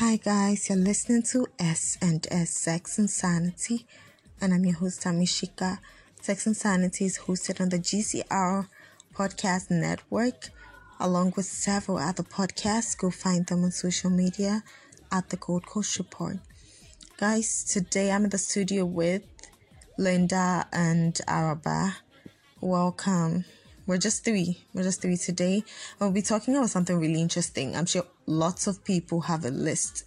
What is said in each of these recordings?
Hi guys, you're listening to Sex and Sanity, and I'm your host Tamishika. Sex and Sanity is hosted on the GCR Podcast Network, along with several other podcasts. Go find them on social media at the Gold Coast Report. Guys, today I'm in the studio with Linda and Araba. Welcome. We're just three. We're just three today. We'll be talking about something really interesting. I'm sure lots of people have a list.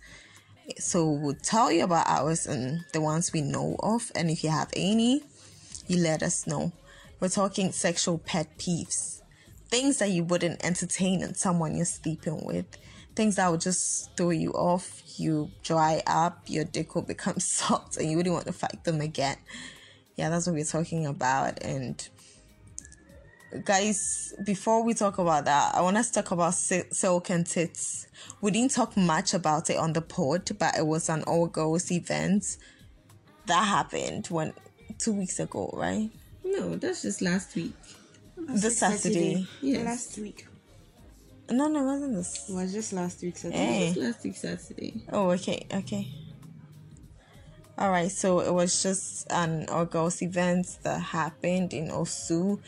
So we'll tell you about ours and the ones we know of. And if you have any, you let us know. We're talking sexual pet peeves. Things that you wouldn't entertain in someone you're sleeping with. Things that would just throw you off. You dry up, your dick will become soft, and you wouldn't want to fight them again. Yeah, that's what we're talking about. And guys, before we talk about that, I want us to talk about silk and tits. We didn't talk much about it on the pod, but it was an all girls event that happened when two weeks ago, right? No, that's just last week. This Saturday. Saturday. Yes. Last week. No, no, it wasn't this. It was just last week Saturday. Hey. Just eh. last week Saturday. Oh, okay, okay. All right, so it was just an all girls event that happened in Osu.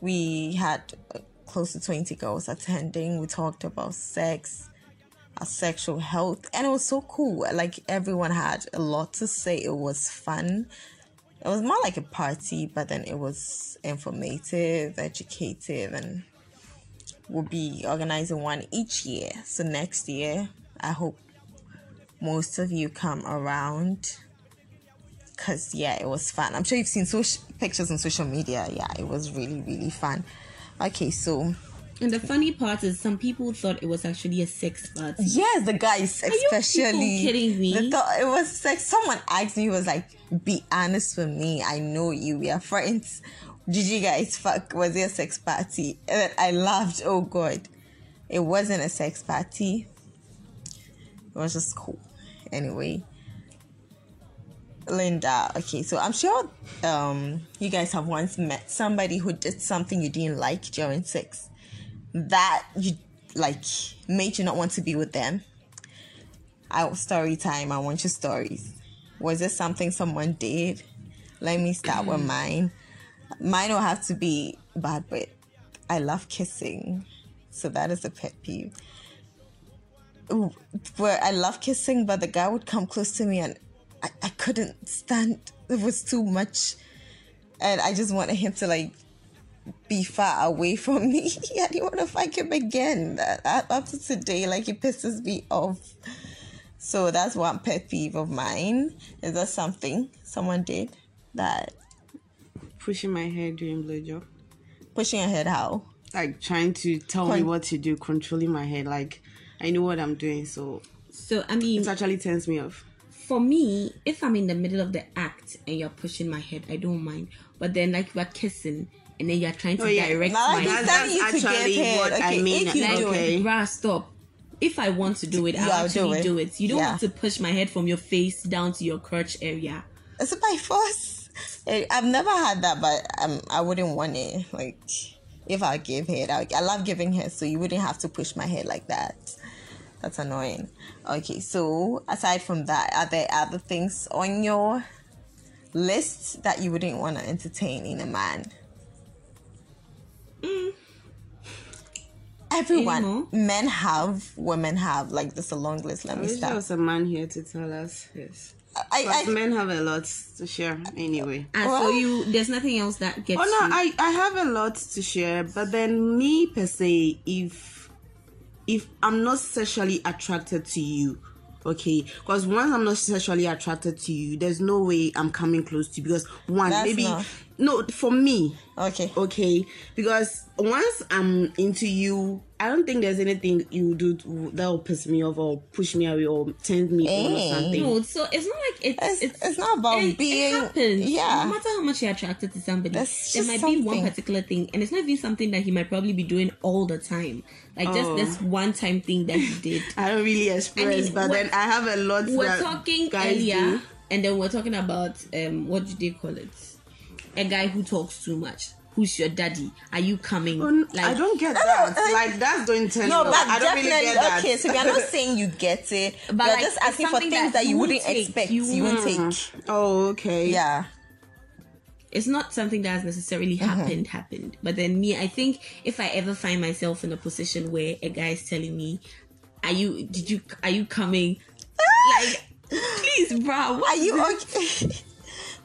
We had uh, close to 20 girls attending. We talked about sex, our sexual health, and it was so cool. Like everyone had a lot to say. It was fun. It was more like a party, but then it was informative, educative, and we'll be organizing one each year. So next year, I hope most of you come around because yeah it was fun. I'm sure you've seen social pictures on social media. Yeah it was really really fun. Okay so And the funny part is, some people thought it was actually a sex party. yes the guys you people especially kidding me? they thought it was sex. Someone asked me he was like be honest with me i know you we are friends. Did you guys fuck was it a sex party? And i laughed oh god. It wasn't a sex party. It was just cool. Anyway Linda, okay, so I'm sure um you guys have once met somebody who did something you didn't like during sex that you like made you not want to be with them. I story time, I want your stories. Was it something someone did? Let me start with mine. Mine will have to be bad, but I love kissing. So that is a pet peeve. Ooh, Where I love kissing, but the guy would come close to me and I, I couldn't stand it was too much and I just wanted him to like be far away from me. I didn't want to fight him again. That, that- up to today, like he pisses me off. So that's one pet peeve of mine. Is that something someone did that Pushing my hair during blowjob. pushing your head how? Like trying to tell me what to do, controlling my head. Like I know what I'm doing, so So, I mean, it actually turns me off. For me, if I'm in the middle of the act and you're pushing my head, I don't mind. But then, like, we're kissing and then you're trying to Oh, yeah. direct Now, my like, head. he's That's- telling you that's to get actually head. what I Okay, mean, if you like, do okay. it, stop. If I want to do it, I'll Yeah, I'll do actually it. do it. You don't Yeah. have to push my head from your face down to your crotch area. Is it by force? I've never had that, but um, I wouldn't want it. Like, if I give head, I, I love giving head, so you wouldn't have to push my head like that. That's annoying. Okay, so aside from that, are there other things on your list that you wouldn't want to entertain in a man? Mm. Everyone, Anymore? men have, women have. Like, there's a long list. Let I me wish there start. was a man here to tell us this. I, I, men have a lot to share anyway. Ah, and Well- so you, there's nothing else that gets Oh no, you. I I have a lot to share, but then me per se, if if I'm not sexually attracted to you, okay, because once I'm not sexually attracted to you, there's no way I'm coming close to you because one That's maybe not- no for me Okay. okay because once i'm into you i don't think there's anything you do to- that will piss me off or push me away or turn me on or something No, so it's not like it's It's- it's, it's not about it, being- It happens. yeah. No matter how much you're attracted to somebody, That's there just might be one particular thing, and it's not even something that he might probably be doing all the time. Like just Oh. this one time thing that he did. i don't really express mean, but then i have a lot we're that talking guys earlier, do. and then we're talking about um what do they call it? A guy who talks too much. Who's your daddy? Are you coming? Oh, n- I don't get that. Uh, like that's going to No, but I don't definitely really get that. okay. So we are not saying you get it, But, but like, just asking for things that that, you you wouldn't take. expect. You You, won't take. Mm-hmm. Oh, okay. Yeah. it's not something that has necessarily mm-hmm. happened happened but then me i think if i ever find myself in a position where a guy is telling me are you did you are you coming like please bro Are you okay?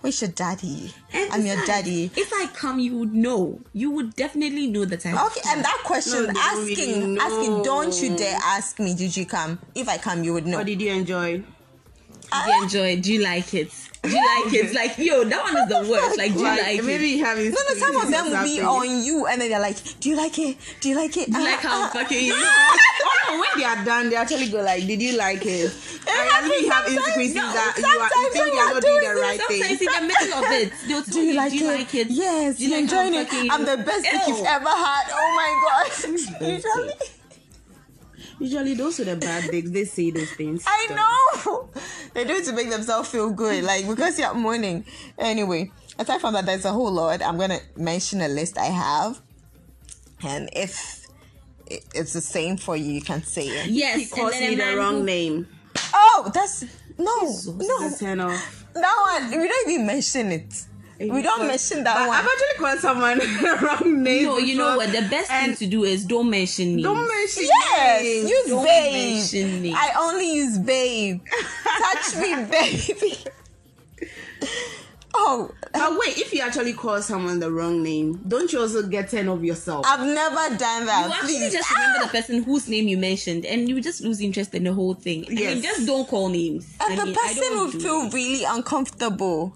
Where's your daddy? And I'm your besides, daddy. if i come you would know you would definitely know that i Okay, and that question, No, asking, really asking, don't you dare ask me, did you come? If I come, you would know. What did you enjoy? Do you enjoy it? do you like it do you like it like yo that one is the worst like do you Like, like maybe it you have no, no, some of them will be on you, and then they're like, "Do you like it? Do you like it? do you like how I'm uh, fucking you Oh, when they are done, they actually go like, "Did you like it?" I actually have sometimes- insecurities no, that you, are, you sometimes think when you're you're not doing doing the it, right Sometimes thing. in the middle of it, they'll tell Do you you, like do you it? like it? Yes, Do you you're like enjoying I'm it. I'm you? the best dick you've ever had. Oh my god. Usually, Usually, those are the bad things. They say those things. I know. They do it to make themselves feel good, like because you're mourning. Anyway, aside from that, there's a whole lot. I'm gonna mention a list I have, and if it's the same for you, you can say it. Yes, He calls and then me the wrong who- name. Oh, that's no, It's no. a turn. That one we don't even mention it. We don't mention that But one. I've actually called someone the wrong name. No, you know what? The best thing to do is don't mention names. Don't mention me. Yes, names. use Don't babe. mention names. I only use babe. Touch me, baby. Oh, But wait, if you actually call someone the wrong name, don't you also get ten of yourself? I've never done that. You actually Please. just remember the ah! person whose name you mentioned, and you just lose interest in the whole thing. I mean, just don't call names. and I the mean, person don't would feel it. really uncomfortable.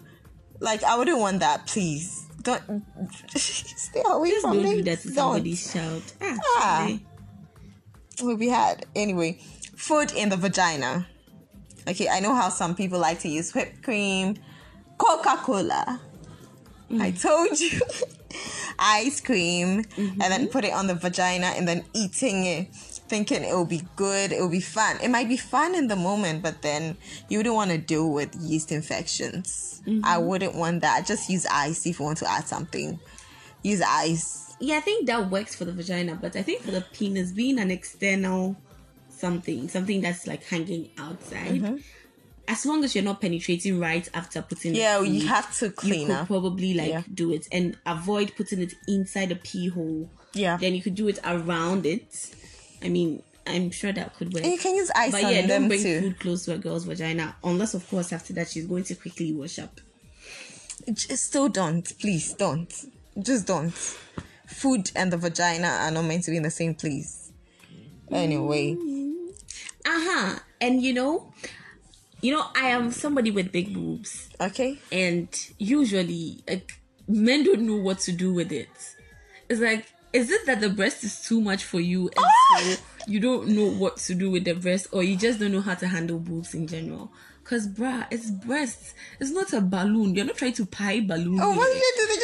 Like I wouldn't want that. Please don't stay away Just from don't me. do that to Don't. somebody's child. Ah, Ah. Will be had anyway. Food in the vagina. Okay, I know how some people like to use whipped cream, Coca Cola. I told you. Ice cream, and then put it on the vagina and then eating it, thinking it will be good, it will be fun. It might be fun in the moment, but then you wouldn't want to deal with yeast infections. I mm-hmm. wouldn't want that. Just use ice if you want to add something. Use ice. Yeah, I think that works for the vagina, but I think for the penis, being an external something, something that's like hanging outside, mm-hmm. as long as you're not penetrating right after putting it Yeah, in, you have to clean. you could up. probably like Yeah. do it and avoid putting it inside a pee hole. Yeah. Then you could do it around it. I mean, I'm sure that could work. And you can use ice But on yeah, don't bring too. food close to a girl's vagina unless, of course, after that she's going to quickly wash up. Just still don't. Please don't. Just don't. Food and the vagina are not meant to be in the same place. Anyway. Uh huh. And you know, you know, I am somebody with big boobs, Okay. and usually, like, men don't know what to do with it. It's like, is it that the breast is too much for you, and ah! so you don't know what to do with the breast, or you just don't know how to handle boobs in general? Cause, bruh, it's breasts. It's not a balloon. You're not trying to pie balloon. Oh, what did they do?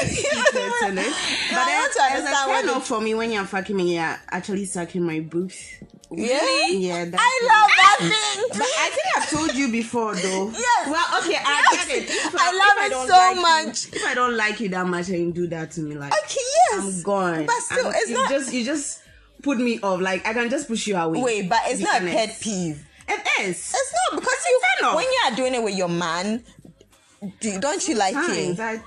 They just squeeze Certainly. No, But I to as a turn off for me when you're fucking me, you're actually sucking my boobs. Yeah. Yeah, that's I love that thing. But I think I've told you before, though. Yes. Well, okay, I Yes. get it. If I love if it so like you- much. if I don't like you that much and you do that to me, like Okay, yes. I'm gone. But still, I'm- it's you not. just you just put me off. Like I can just push you away. Wait, but it's not a honest. pet peeve. It is. It's not because you turn off. when you are doing it with your man, do, don't you like Sometimes it? I,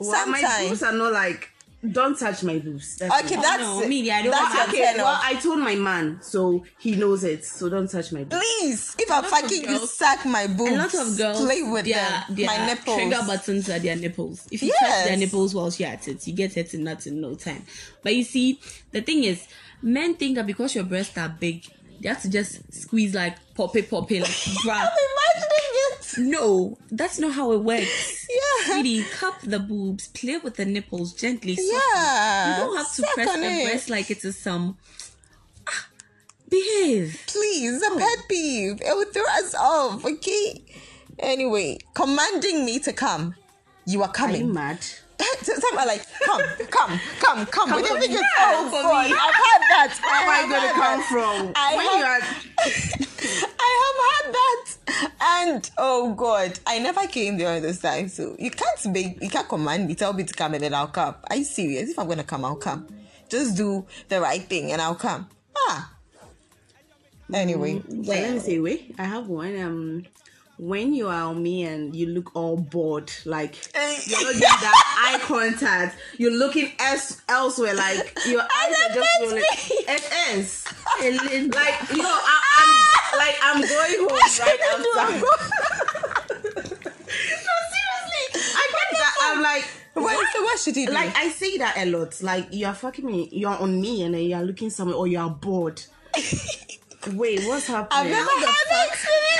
well, my boobs are not like. Don't touch my boobs. That's Okay, it. that's no, me, I don't that's like your Okay, well. I told my man, so he knows it. So don't touch my boobs. Please, if I lot of fucking you girls- suck my boobs, a lot of girls play with their, them, their my nipples. trigger buttons are their nipples if you Yes. touch their nipples whilst you're at it you get it in nuts in no time but you see the thing is men think that because your breasts are big they have to just squeeze like pop it pop it like bruh. I'm imagining it. No that's not how it works Yeah. sweetie, cup the boobs, play with the nipples gently. softly. Yeah. You don't have to suck press the a breast like it is some. Ah, behave. Please, a pet peeve. It would throw us off, okay? Anyway, commanding me to come. You are coming. Are you mad? Someone like, come, come, come, come. With your on, fingers. yeah, Oh, for God. me. I've had that. Where am I to come that. from? I when have- you are I have had that, and oh god, I never came there this time. So you can't make, you can't command me, tell me to come, and then I'll come. Are you serious? If I'm gonna come, I'll come. Just do the right thing, and I'll come. Ah. Anyway, So let me say, wait, I have one. Um, when you are on me and you look all bored, like Eh. you're not getting that eye contact, you're looking else elsewhere, like your eyes are just rolling. me. It is Ellen, like you know, I, I'm like I'm going home right after. no, seriously, I get that. I'm like. Wait, so what should he do? Like I say that a lot. Like you are fucking me, you're on me, and then you are looking somewhere, or you are bored. Wait, what's happening? I've never had that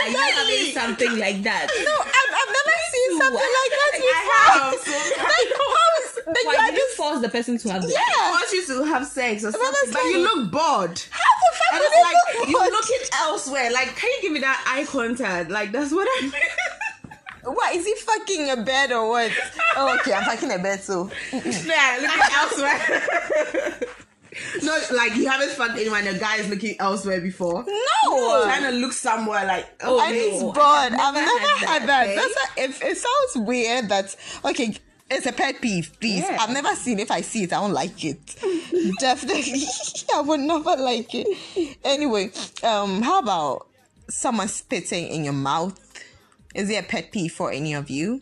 are you having something like that? No, I've, I've never seen something like that I have. So Like, how is that Why are did you just force the person to have this? I yeah? want you to have sex or something, that's but you look bored. How the fuck And would it's it like look you're good? looking elsewhere. Like, can you give me that eye contact? Like, that's what I mean. What is he fucking a bed or what? Oh, okay, I'm fucking a bed, so yeah, looking elsewhere. no, like you haven't fucked anyone. The guy is looking elsewhere before. no. Trying to look somewhere like, oh, and no. he's bored. I've never, had had that, that. okay? That's a, if it sounds weird. That okay. It's a pet peeve, please. Yeah. I've never seen. If I see it, I don't like it. Definitely, I would never like it. Anyway, um, how about someone spitting in your mouth? Is it a pet peeve for any of you?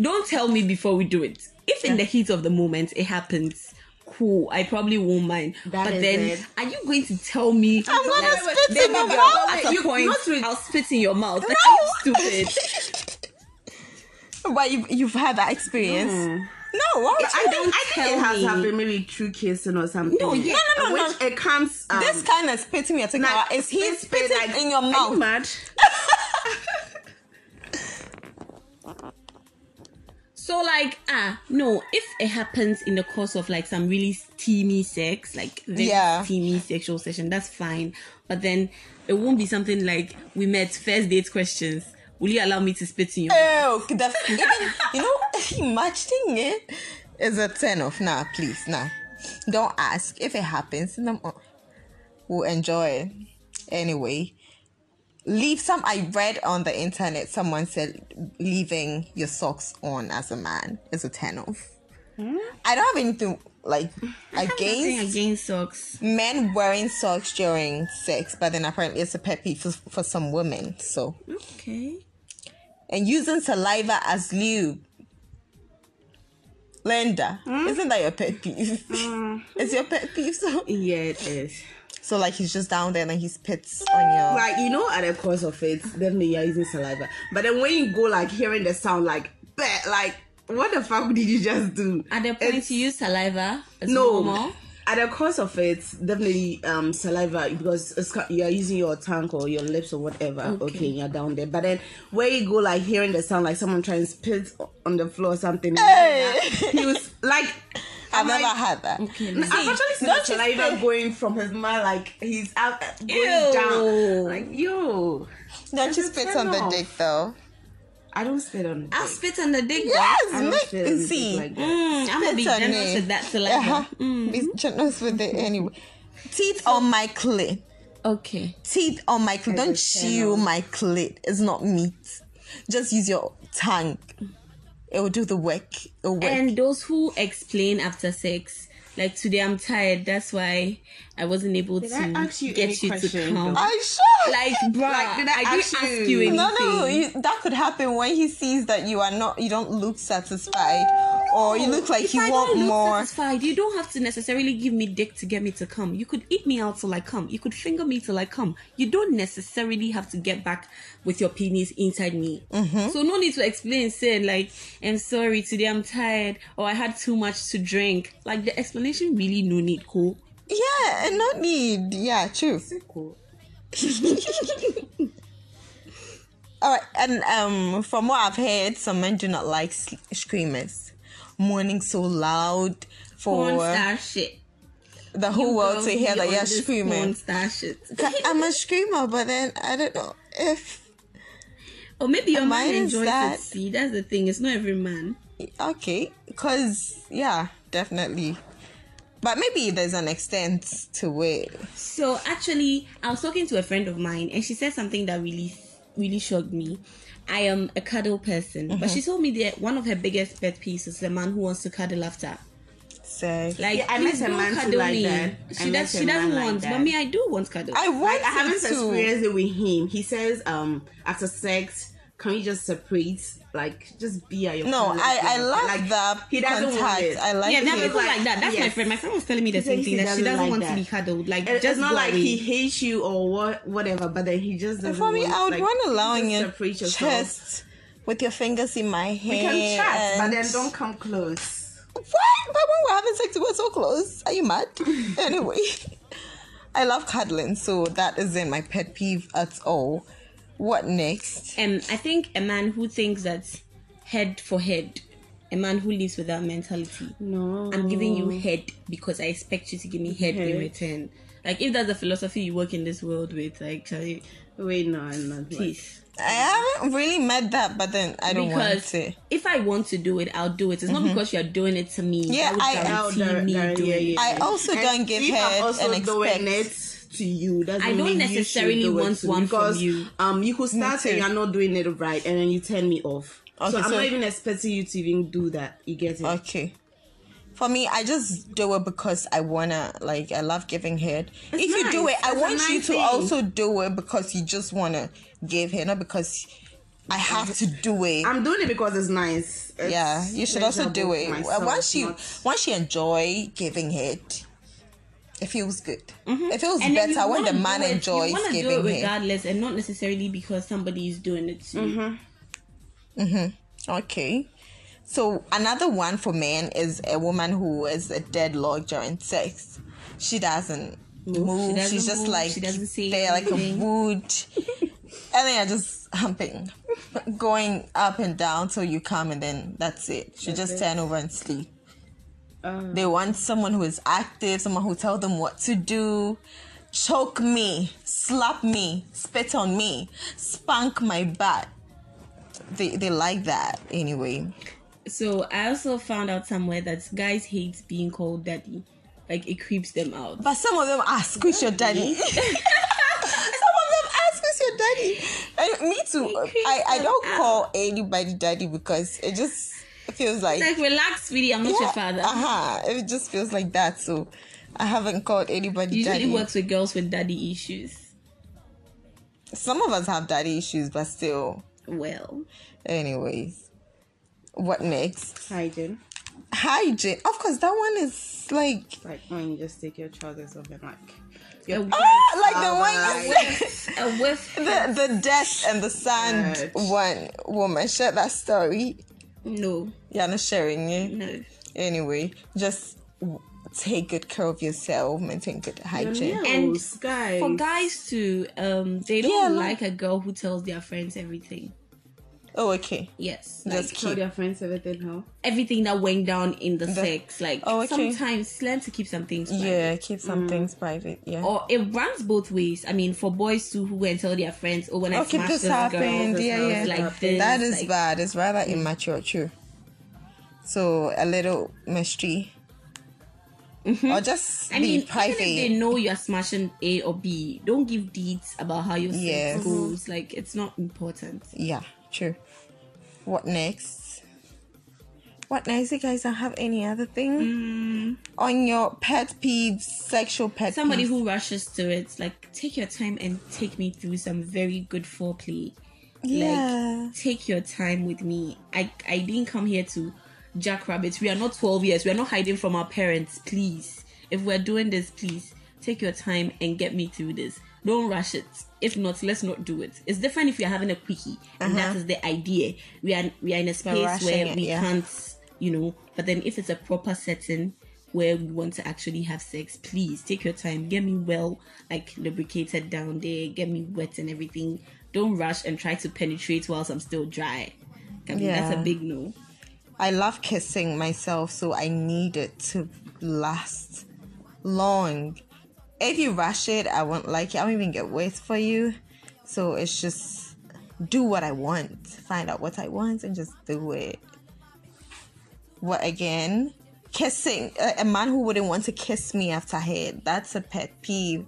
Don't tell me before we do it. If in the heat of the moment it happens, cool. I probably won't mind. That but then, it. are you going to tell me? I'm gonna like, spit in your mouth. At a point, with- I'll spit in your mouth. Like, No. are stupid? But you've, you've had that experience. No, why would I think, I think it has me. happened maybe through kissing or something. No, yeah. No, no, no, Which it comes. Um, this kind of spitting you're talking about is he spit, spit, spitting like, in your Are you mouth? mad? So like ah no, if it happens in the course of like some really steamy sex, like very Yeah. steamy sexual session, that's fine. But then it won't be something like we met first date questions. Will you allow me to spit in your Oh, the, even, you know, matching it is a turn off. Nah, please, nah. Don't ask. If it happens, then we'll enjoy it. Anyway, leave some. I read on the internet someone said leaving your socks on as a man is a turn off. Hmm? I don't have anything like against against socks. men wearing socks during sex, but then apparently it's a pet peeve for, for some women. So Okay. and using saliva as lube. Linda, hmm? isn't that your pet peeve? Hmm. it's your pet peeve. So, Yeah, it is. So like he's just down there and he spits on your. Like you know, at the course of it, definitely you're using saliva. But then when you go like hearing the sound, like, "Bleh," like what the fuck did you just do? At the point It's- you use saliva, it's no. normal. At the course of it, definitely um saliva because it's, ca- you're using your tongue or your lips or whatever. Okay. Okay. you're down there. But then where you go like hearing the sound, like someone trying to spit on the floor or something. Hey! He was like. I've I'm never like, had that. Okay. I've actually seen don't the you saliva spit- going from his mouth, like he's out going Ew. down. Like yo, Don't you It's a spit turn on the dick though? I don't spit on. The dick. I'll spit on the dick. Yes, I make, spit on see, like mm, I'm gonna be generous it. with that saliva. Uh-huh. Mm. Be generous with it anyway. Teeth on my clit. Okay. Teeth on my clit. Don't chew my clit. It's not meat. Just use your tongue. It will do the work. Work. And those who explain after sex, like today I'm tired, that's why I wasn't able Did to you get any you to come. though? I sure. Like, bro, Like, did I I, didn't ask ask you? you anything. No, no, you, that could happen when he sees that you are not, you don't look satisfied, or you look like if you I want don't look more. satisfied, you don't have to necessarily give me dick to get me to come. You could eat me out till I come. You could finger me till I come. You don't necessarily have to get back with your penis inside me. Mm-hmm. So no need to explain. Say like, I'm sorry, today I'm tired, or I had too much to drink. Like the explanation really no need. Cool. Yeah, and not need. Yeah, true. Cool. All right, and um, from what I've heard, some men do not like screamers, moaning so loud for Porn star shit. the whole You world to hear that you're screaming. Porn star shit. I'm a screamer, but then I don't know if Or maybe your man enjoys that- it. See, that's the thing. It's not every man. okay, because yeah, definitely. But maybe there's an extent to it. So actually, I was talking to a friend of mine, and she said something that really, really shocked me. I am a cuddle person, but Mm-hmm. she told me that one of her biggest pet peeves is the man who wants to cuddle after. So Like, Yeah, I met please a man cuddle like me. that. She does she doesn't like want, that. but me, I do want cuddle. I want Like I haven't to. experienced it with him. He says, um, after sex, can we just separate? Like, just be at your. No, I I love like, the he doesn't want it. I like yeah, there are people like that. That's my friend. My friend was telling me the He same thing that she doesn't doesn't like want that. to be cuddled. Like, It- just it's not like away. he hates you or what, whatever, but then he just doesn't. For me, want, I would like, want allowing just your separate yourself. chest with your fingers in my hair. We can chat, but then don't come close. What? But when we're having sex, we're so close. Are you mad? anyway, I love cuddling, so that isn't my pet peeve at all. What next? Um, I think a man who thinks that head for head, a man who lives with that mentality. No, I'm giving you head because I expect you to give me head in return. Like if that's the philosophy you work in this world with, like Charlie, Wait, no, I'm not. please. I haven't really met that, but then I don't want Because to. if I want to do it, I'll do it. It's not because you're doing it to me. Mm-hmm. Yeah, that would I- guarantee there- me there- doing yeah, it. yeah. I also And don't give head also and doing expect. It to you. Doesn't I don't mean you necessarily do want to one me from because, you. Um, you could start too. and you're not doing it right, and then you turn me off. Okay, so I'm so- not even expecting you to even do that. You get it? Okay. For me, I just do it because I wanna like I love giving head. if you do it, I It's a want you to thing. also do it because you just wanna give head, not because I have to do it. I'm doing it because it's nice. It's yeah, you should also do it. myself, once you once you enjoy giving head, it feels good. It feels And better when the man it- enjoys you wanna do giving it regardless, and not necessarily because somebody is doing it to you. Hmm. Okay. So another one for men is a woman who is a deadlock during sex. She doesn't move. doesn't She's just move, like she doesn't say there like a wood. and then you're just humping, going up and down till you come, and then that's it. She just turn over and sleep. Uh, They want someone who is active, someone who tell them what to do, choke me, slap me, spit on me, spank my butt. They they like that anyway. So I also found out somewhere that guys hate being called daddy. Like it creeps them out. But some of them ask, "Who's your daddy?" some of them ask, "Who's your daddy?" And me too. I I don't call anybody daddy because it just feels like Like relax, sweetie. I'm not your father. Uh huh. It just feels like that. So I haven't called anybody Usually daddy. works with girls with daddy issues. Some of us have daddy issues, but still. Well, Anyways, what next? hygiene. Hygiene. Of course, that one is like Like when you just take your trousers off and like. Your whiff, ah, like the one my you said. a the the death and the sand Church. one woman. Share that story. No, You're not sharing it. no. Anyway, just take good care of yourself, maintain good hygiene. And guys. For guys too, um, they don't Yeah, like- like a girl who tells their friends everything. Oh, okay. Yes, Just like Tell keep. their friends everything how. everything that went down in the, sex. Like Oh, okay. sometimes learn to keep some things. private. Yeah, keep some mm. things private. Yeah. Or it runs both ways. I mean, for boys too, who go and tell their friends, "Oh, when I okay, smashed this this happened. girl, Yeah, yeah. like this." that is like, bad. It's rather immature, true. So a little mystery, mm-hmm. or just I be mean, private. even if they know you're smashing A or B, don't give deeds about how your sex Yes. goes. Like it's not important. Yeah, true. What next? What next, you guys? Don't have any other thing on your pet peeves, sexual pet Mm. Somebody peeves? who rushes to it, like take your time and take me through some very good foreplay. Yeah. Like take your time with me. I I didn't come here to jackrabbits. We are not 12 years. We are not hiding from our parents. Please. If we're doing this, please take your time and get me through this. Don't rush it. If not, let's not do it. It's different if you're having a quickie and that uh-huh. is the idea. We are we are in a space where it, we yeah. can't, you know. But then if it's a proper setting, where we want to actually have sex, please take your time. Get me well, like lubricated down there. Get me wet and everything. Don't rush and try to penetrate whilst I'm still dry. I mean, that's a big no. I love kissing myself, so I need it to last long. If you rush it, I won't like it. I won't even get wait for you. So it's just do what I want. Find out what I want and just do it. What again? Kissing a, a man who wouldn't want to kiss me after head. That's a pet peeve.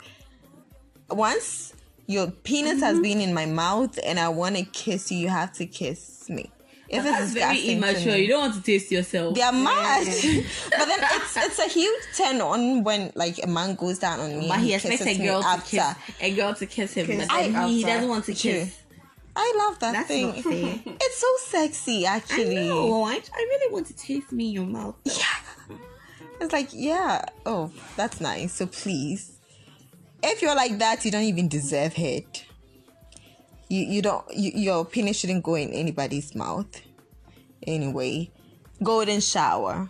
Once your penis has mm-hmm. been in my mouth and I want to kiss you, you have to kiss me. If it's That's very disgusting immature. You don't want to taste yourself. They're mad. but then it's it's a huge turn on when like a man goes down on me. But and he expects a girl to after. kiss a girl to kiss him, Kiss but then him he after. doesn't want to True. kiss. I love that That's thing. not. It's so sexy, I actually. know. I, I really want to taste me in your mouth. Yeah. It's like, yeah, oh, that's nice. So please, if you're like that, you don't even deserve head. You you don't. You, your penis shouldn't go in anybody's mouth. Anyway, golden shower.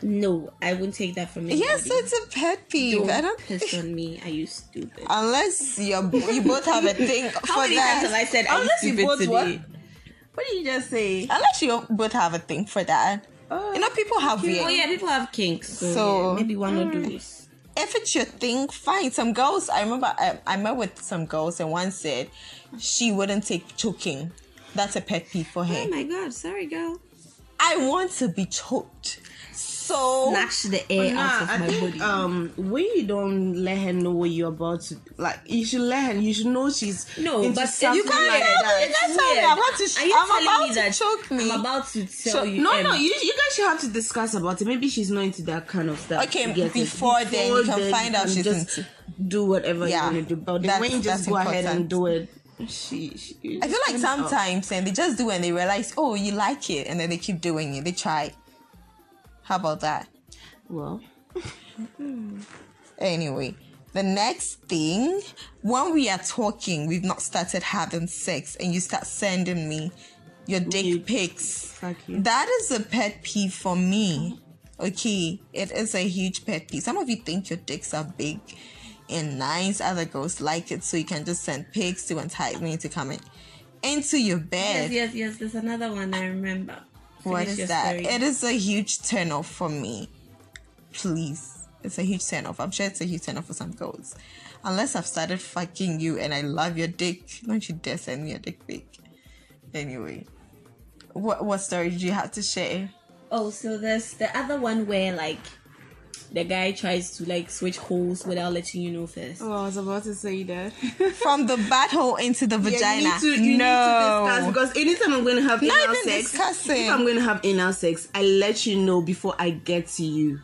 No, I wouldn't take that from anybody. Yes, it's a pet peeve. don't, I don't. piss on me. Are you stupid? Unless you're you both have a thing for How many that. times have I said are you Unless you both today? what? What did you just say? Unless you both have a thing for that. Oh, You know, people oh, have oh, weird. Oh yeah, people have kinks, so, So- yeah, maybe one of those. Mm, if it's your thing, fine. Some girls, I remember I, I met with some girls, and one said she wouldn't take choking. That's a pet peeve for her. Oh my god, sorry girl. I want to be choked. So Snatch the air Nah, out of I my think body. um when you don't let her know what you're about to like, you should let her. You should know she's No, but something you can't like tell me, that. you can't tell me I'm about to sh- Are you I'm telling about me to that choke me. I'm about to tell So- you. No, um, no, you, you guys should have to discuss about it. Maybe she's not into that kind of stuff. Okay, it? before then, you can find out she's just into- Do whatever Yeah, you want to do. But then that's- when you just that's go ahead and do it, she. she I feel like sometimes and they just do and they realize, oh, you like it, and then they keep doing it. They try. How about that? Well, Anyway, the next thing, when we are talking, we've not started having sex, and you start sending me your dick You- pics. You. That is a pet peeve for me. Okay, it is a huge pet peeve. Some of you think your dicks are big and nice. Other girls like it, so you can just send pics to entice me to come in into your bed. yes, yes. Yes. There's another one I remember. What is that? story. It is a huge turn off for me. Please. It's a huge turn off. I'm sure it's a huge turn off for some girls. Unless I've started fucking you and I love your dick, don't you dare send me a dick pic. Anyway. What what story did you have to share? Oh, so there's the other one where like the guy tries to like switch holes without letting you know first. oh, I was about to say that. From the butthole into the vagina. Yeah, you need to, you no. need to discuss because anytime I'm going to have Not anal sex, discussing. if I'm going to have anal sex, I let you know before I get to you.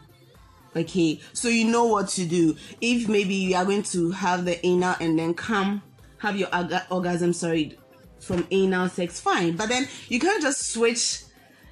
Okay, so you know what to do. If maybe you are going to have the anal and then come have your orga- orgasm, sorry, from anal sex, fine. But then you can't just switch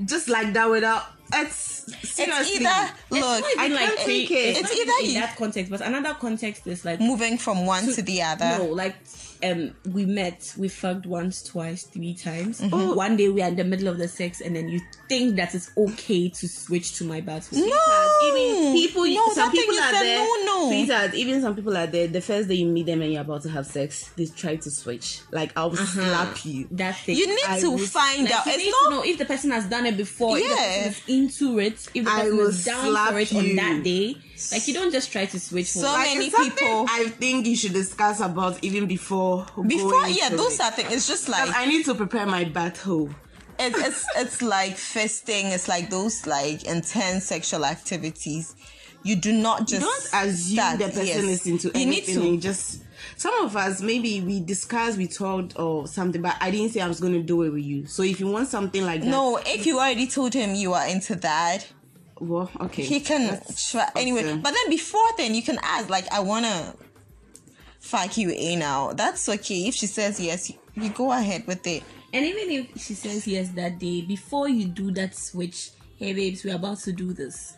just like that without. It's it's either look I like can't take it. It's, It's either in you- that context, but another context is like moving from one to the other. no, like um, we met, we fucked once, twice, three times. Mm-hmm. One day we are in the middle of the sex, and then you think that it's okay to switch to my bathroom. No, even people no, some people are there no, no. sweetheart even some people are there the first day you meet them and you're about to have sex they try to switch like i'll slap you That's it. You need I to will- find Like, out. you It's need not to know if the person has done it before, if the Yeah. person is into it, if the I will is down slap for it on that day. Like you don't just try to switch. So for like, many people- i think you should discuss about even before before going yeah, those it. are things. It's just like i need to prepare my battle it's it's it's like fisting. It's like those like intense sexual activities. You do not just don't assume start- the person yes. is into You need to. just some of us maybe we discussed we talked or something but i didn't say i was going to do it with you so if you want something like that No, if you already told him you are into that, well okay he can try anyway. okay. But then before then, you can ask like, "I wanna fuck you a now." That's okay. If she says yes, you, you go ahead with it. And even if she says yes that day, before you do that switch, hey babes, we're about to do this.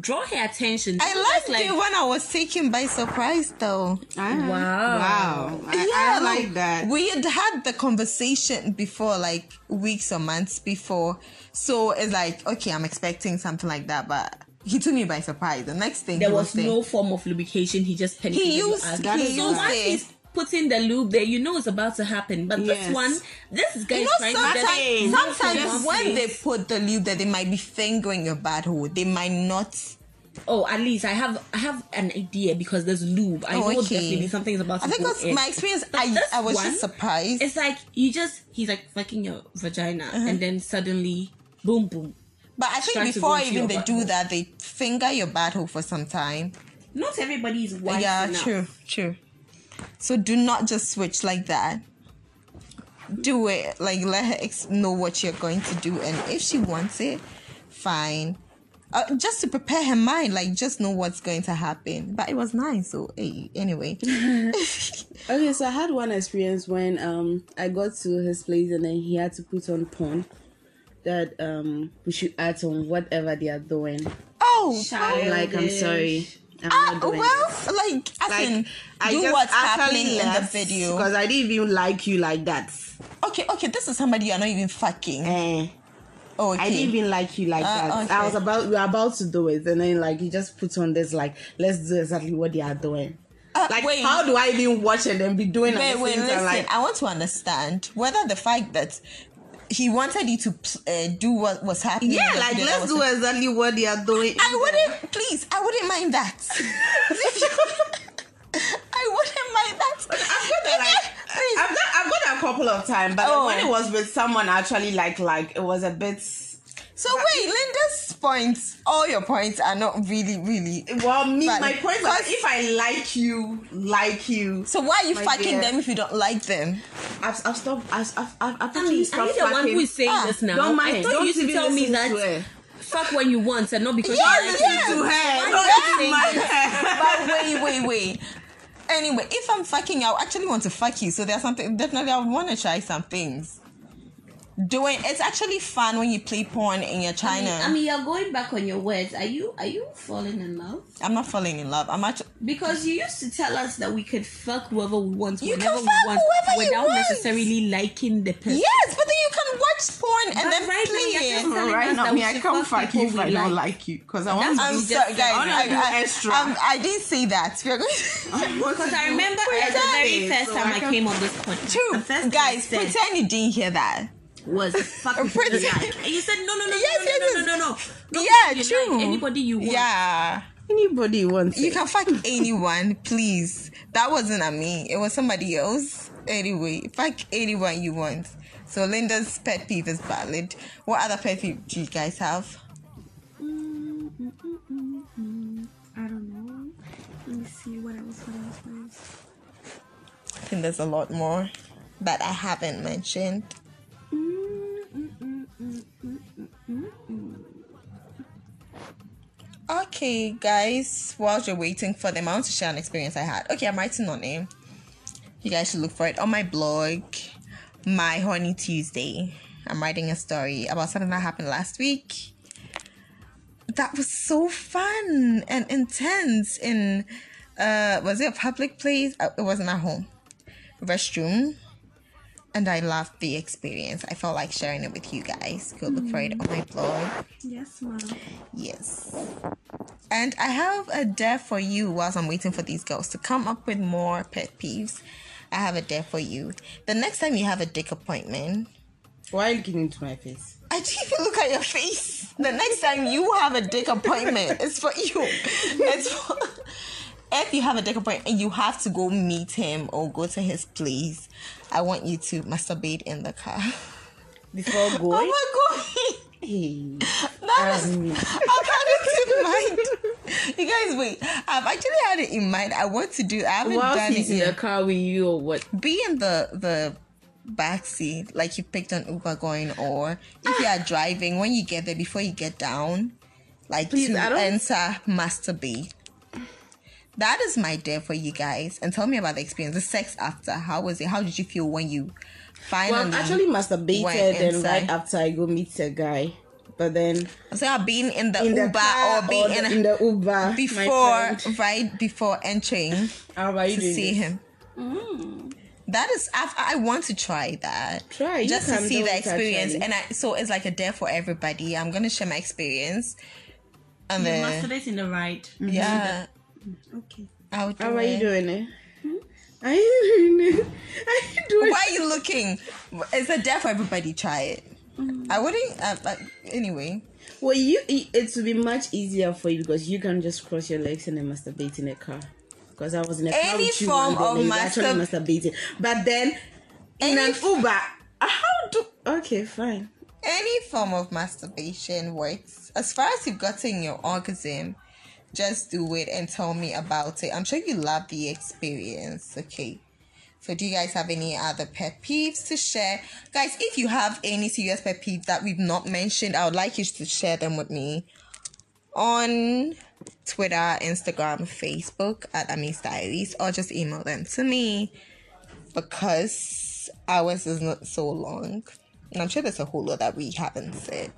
Draw her attention. I Don't just liked it when I was taken by surprise, though. Ah, Wow. wow I, I like that We had had the conversation before, like weeks or months before. So it's like, okay, I'm expecting something like that, but he took me by surprise. The next thing there he was saying- no form of lubrication. He just penetrated He used- ass. he so used once it. he's putting the lube there, you know it's about to happen. But Yes. this one, this guy You is know, trying to sometimes, from sometimes when they put the lube there, they might be fingering your bad hole. They might not. oh, at least I have I have an idea because there's lube. I Oh, know okay. definitely something is about to I think that's in. my experience. But I, I was one, just surprised. It's like you just he's like fucking your vagina, Uh-huh. and then suddenly, boom, boom. But I think before even they do that, they finger your bad hole for some time. Not everybody is wise yeah, enough. true, true. So do not just switch like that. Do it like let her ex- know what you're going to do, and if she wants it, fine. Uh, just to prepare her mind, like just know what's going to happen. But it was nice, so hey, anyway. Okay, so I had one experience when um I got to his place and then he had to put on porn that um we should add on whatever they are doing. oh, I'm like, I'm sorry. I'm ah, doing well, like, as Like, in, I do what's happening in the video. because I didn't even like you like that. Okay, okay, this is somebody you're not even fucking. Eh, Oh, okay. I didn't even like you like Ah, that. okay. I was about we were about to do it, and then like he just put on this like let's do exactly what they are doing. Uh, like wait. how do I even watch it and be doing Wait, wait, time, listen. like I want to understand whether the fact that he wanted you to uh, do what was happening. yeah, like let's do exactly what they are doing. I wouldn't, please, I wouldn't mind that. I wouldn't mind that. I've got that, like, I've got, I've got that a couple of times, but Oh. when it was with someone, actually, like, like it was a bit. So wait, Linda's points, all your points are not really, really. Well, me, But- my point is, if I like you, like you, So why are you fucking dear. them if you don't like them? I've, I've stopped. I've, I've, I've, I've I actually mean, are you the one who is saying Ah, this now? don't mind. I thought Don't you used to tell me that to fuck when you want and not because Yeah, you like yeah. it. to her. Why Don't are you even mind her. but wait, wait, wait. Anyway, if I'm fucking, I actually want to fuck you. So there's something definitely I would want to try some things. Doing it's actually fun when you play porn in your China. I mean, you're going back on your words. Are you are you falling in love? I'm not falling in love. I'm actually Because you used to tell us that we could fuck whoever we want, You whenever can we fuck want, whoever you without want. necessarily liking the person. yes, but then you can watch porn and But then right now play you're it. right us now, me, I can't fuck fuck you if I we don't like. like you because I want to I'm do. just- guys. I I, do I- extra. I'm- I didn't say that. We are going. Because I remember at the very first time I came on this point. the True, guys. I said Pretend you didn't hear that. Was fuck people Pretend- you like. And you said no, no, no, Yes, no, yes, no, yes. no, no, no, no. Yeah, people you true. Like, anybody you want. Yeah. Anybody wants You it. can fuck anyone, please. That wasn't a me. It was somebody else. Anyway, fuck anyone you want. So Linda's pet peeve is valid. What other pet peeve do you guys have? Mm, mm, mm, I don't know. Let me see what else. What else? What else? I think there's a lot more that I haven't mentioned. Okay, guys, while you're waiting for them, I want to share an experience I had. Okay, I'm writing on it. You guys should look for it on my blog, My Horny Tuesday. I'm writing a story about something that happened last week. That was so fun and intense in uh was it a public place? Uh, It wasn't at home. Restroom. And I loved the experience. I felt like sharing it with you guys. Go look for it on my mm-hmm. blog. Yes, ma'am. Yes. And I have a dare for you whilst I'm waiting for these girls to come up with more pet peeves. I have a dare for you. The next time you have a dick appointment, Why are you looking into my face? I didn't even look at your face. The next time you have a dick appointment, it's for you. It's for, if you have a dick appointment and you have to go meet him or go to his place, I want you to masturbate in the car. Before Oh going. my god. Hey. That is, Um, I've had it in mind. You guys, wait. I've actually had it in mind. I want to do. I haven't Whilst done he's it in yet. the car with you or what? Be in the the back seat, like you picked an Uber going, or if you are driving, when you get there, before you get down, like Please, to enter masturbate. That is my dare for you guys, and tell me about the experience. The sex after. How was it? How did you feel when you finally? Well, I've actually masturbated and right after I go meet a guy. But then I'm saying I've been in the in Uber the or being the- in, in the Uber before right before entering How about you to see this? him mm. that is I, I want to try that Try, you just to see the experience actually. and I, so it's like a dare for everybody i'm gonna share my experience and You then masturbate in the right. yeah, mm-hmm. Okay. I would do How are you doing it? Are you doing it? Are you doing Why are you looking? It's a dare for everybody. Try it. I wouldn't. Uh, uh, anyway, Well, you it would be much easier for you because you can just cross your legs and then masturbate in a car. Because I was in a car Any with you form and then of you were actually mastur- masturbating, but then in an f- Uber, how do? Okay, fine. any form of masturbation works. As far as you've gotten your orgasm, just do it and tell me about it. I'm sure you love the experience. Okay. So, do you guys have any other pet peeves to share? Guys, if you have any serious pet peeves that we've not mentioned, I would like you to share them with me on Twitter, Instagram, Facebook at Ami's Diaries, or just email them to me because ours is not so long. And I'm sure there's a whole lot that we haven't said.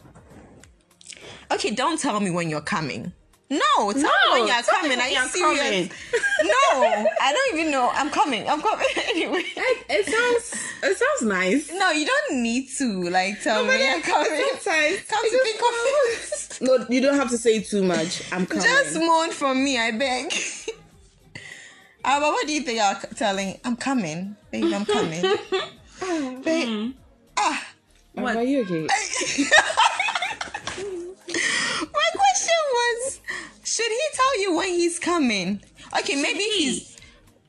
Okay, don't tell me when you're coming. No, tell me when you're coming. Are you you're serious? coming. no, I don't even know. I'm coming. I'm coming anyway. It sounds it sounds nice. No, you don't need to like tell me you're coming. Sometimes Come to think of it. No, you don't have to say too much. I'm coming. Just moan from me, I beg. Ah, but what do you think you're telling? I'm coming, babe. I'm coming, babe. Ah, Are you okay? My question was, should he tell you when he's coming? Okay, maybe he's.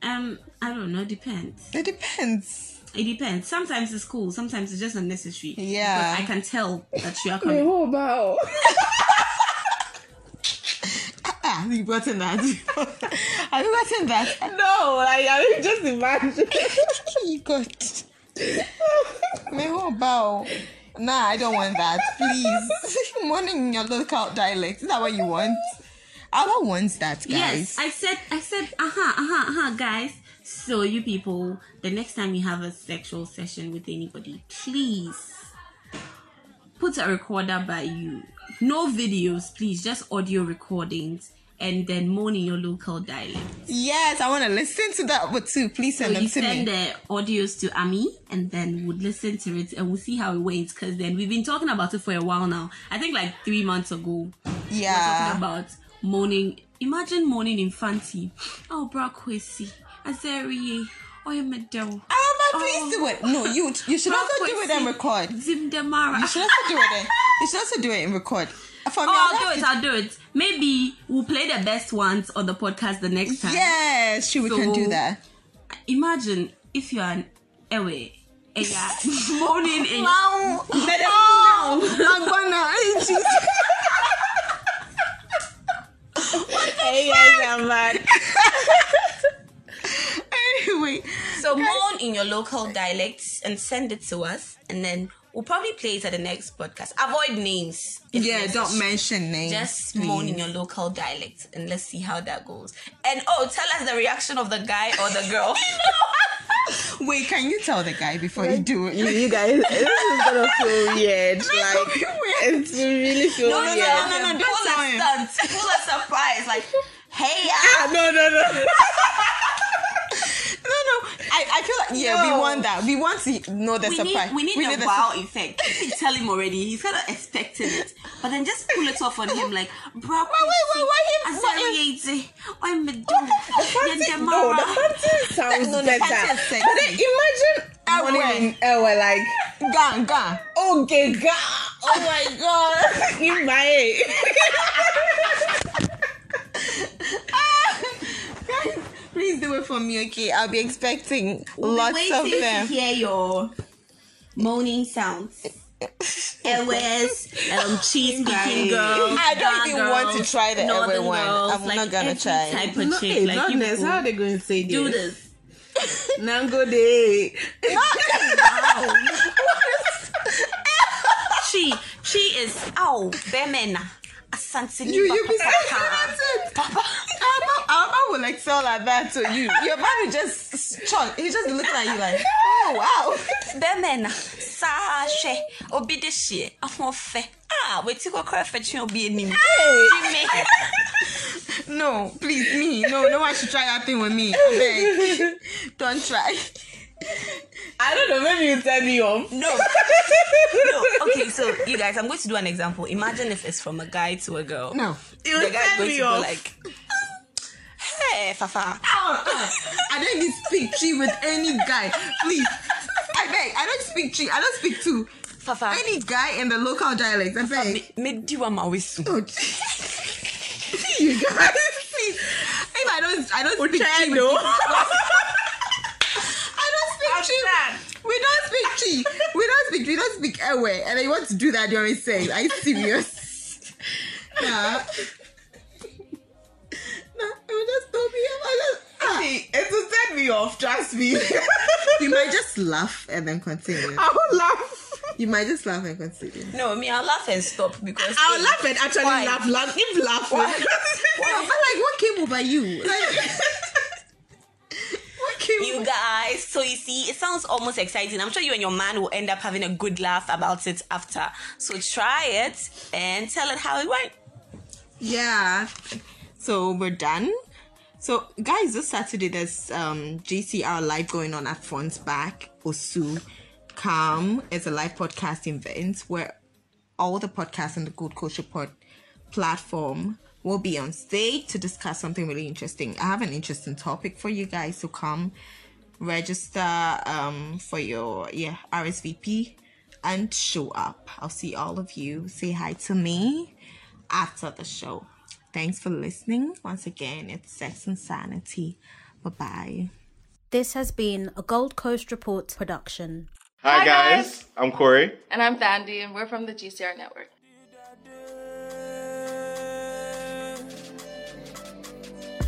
Um, I don't know. Depends. It depends. It depends. Sometimes it's cool. Sometimes it's just unnecessary. Yeah. Because I can tell that you are Wait, coming. what about? Ah, have you gotten that? have you gotten that? No, like I mean, just imagine. you got. Me how about? Nah, I don't want that. Please, morning in your local dialect. Is that what you want? Our wants that, guys. Yes, I said, I said, uh huh, uh huh, uh huh, guys. So you people, the next time you have a sexual session with anybody, please put a recorder by you. No videos, please, just audio recordings, and then moan in your local dialect. Yes, I want to listen to that, but too. Please So send them you to send me. the audios to Ami, and then we'll listen to it, and we'll see how it went. Because then we've been talking about it for a while now. I think like three months ago. Yeah. Talking about moaning. Imagine moaning in fancy. Oh, bra Kwesi. Azeri. Oh, but please oh. do it. No, you you should also do it and record. Zim Demara. You should also do it. You should also do it and record. For me, Oh, I'll do it. I'll do it. Maybe we'll play the best ones on the podcast the next time. Yes, sure, we can do that. Imagine if you're an eh, Ewe. Eh, and you're moaning in. Wow. Oh, I'm gonna. Hey guys, I'm mad. Anyway, So moan in your local dialects and send it to us, and then we'll probably play it at the next podcast. Avoid names. yeah, necessary. don't mention names. Just please. moan in your local dialect, and let's see how that goes. And oh, tell us the reaction of the guy or the girl. Wait, can you tell the guy before you do it? You, you guys, this is gonna feel weird. Like weird. it's really feel no, no, weird. no, no, no, no! Don't Pull tell a stunt, pull a surprise, like, hey, ah. Ah, no, no, no. No, no. I, I feel like yeah, we want that. We want to know the We surprise. need, we need a the wow sur- effect. You tell him already, he's kind of expecting it. But then just pull it off on him, like, bro, wait, wait, why why him- why I'm a No, the fancy sounds No, the better. fancy is sexy. But then imagine morning Ewe, like, Gang, gang. okay, God. Oh my God. In my Please do it for me, okay? I'll be expecting We'll be lots waiting of to them. hear your moaning sounds. Airways, um, cheese speaking girls. I don't Ghana even want to try the northern Ewe one. girls, I'm like not gonna try. Type of No, chick, hey, like you goodness, how are they going to say this? do this. Nango day. She, she is. Oh, Bemena. Asantini You, you be Papa. that's it. Papa, Alba will excel at that to you. Your man will just chunk. He just looks at you like, oh wow. Bemena. Sashe. Obi de shie. Ahofe. Ah, wait till go cry for chin obi enim. Hey. No, please, me. No, no one should try that thing with me. I beg. Don't try. I don't know, maybe you tell me off. No. no. Okay, so you guys, I'm going to do an example. Imagine if it's from a guy to a girl. No. You the guy's set going me to go off. like, "Hey, Fafa." Ah, ah. I don't even speak Twi with any guy. Please. I beg. I don't speak Twi. I don't speak to Fafa. any guy in the local dialect. I beg. Me do am awisu. Oh, you guys. Please. If I don't, I don't speak Twi. with people. I don't speak Twi. We don't speak Twi. We don't speak. We don't speak anyway. And I want to do that during sex. Are you serious? Nah. Nah, it will just throw me off. I just, ah. it will set me off, trust me. You might just laugh and then continue. I will laugh. You might just laugh and continue. No, me, I'll laugh and stop because I'll laugh and actually Why? laugh. laugh if laughing. Why? But like, what came over you? Like, what came you over? guys. So you see, it sounds almost exciting. I'm sure you and your man will end up having a good laugh about it after. So try it and tell it how it went. Yeah. So we're done. So guys, this Saturday there's um GCR live going on at Front Back Osu. Come it's a live podcast event where all the podcasts on the Good Culture Pod platform will be on stage to discuss something really interesting. I have an interesting topic for you guys to come register um for your yeah RSVP and show up. I'll see all of you. Say hi to me after the show. Thanks for listening. Once again, it's Sex and Sanity. Bye bye. This has been a Gold Coast Report production. Hi, Hi, guys. guys. I'm Corey. And I'm Thandi, and we're from the GCR network.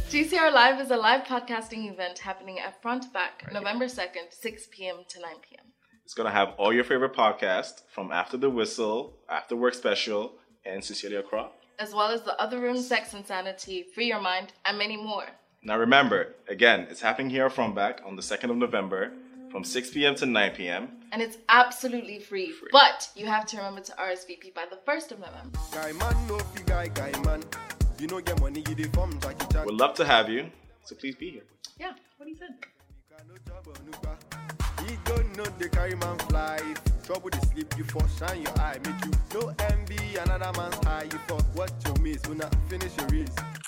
GCR Live is a live podcasting event happening at Front Back November 2nd, 6 p.m. to 9 p.m. It's gonna have all your favorite podcasts from After the Whistle, After Work Special, and Cecilia Croft. As well as the Other Room, Sex and Sanity, Free Your Mind, and many more. Now remember, again, it's happening here from back on the 2nd of November from 6 p.m. to 9 p.m. And it's absolutely free, but you have to remember to RSVP by the 1st of November. Guy man, no fi guy, guy man. You know get money, you from Jackie Chan. We'd love to have you, so please be here. Yeah, what do you No job or no the carry man fly. Trouble the sleep, you for shine your eye. Make you no envy another man's high. You thought what you miss, I finish your race.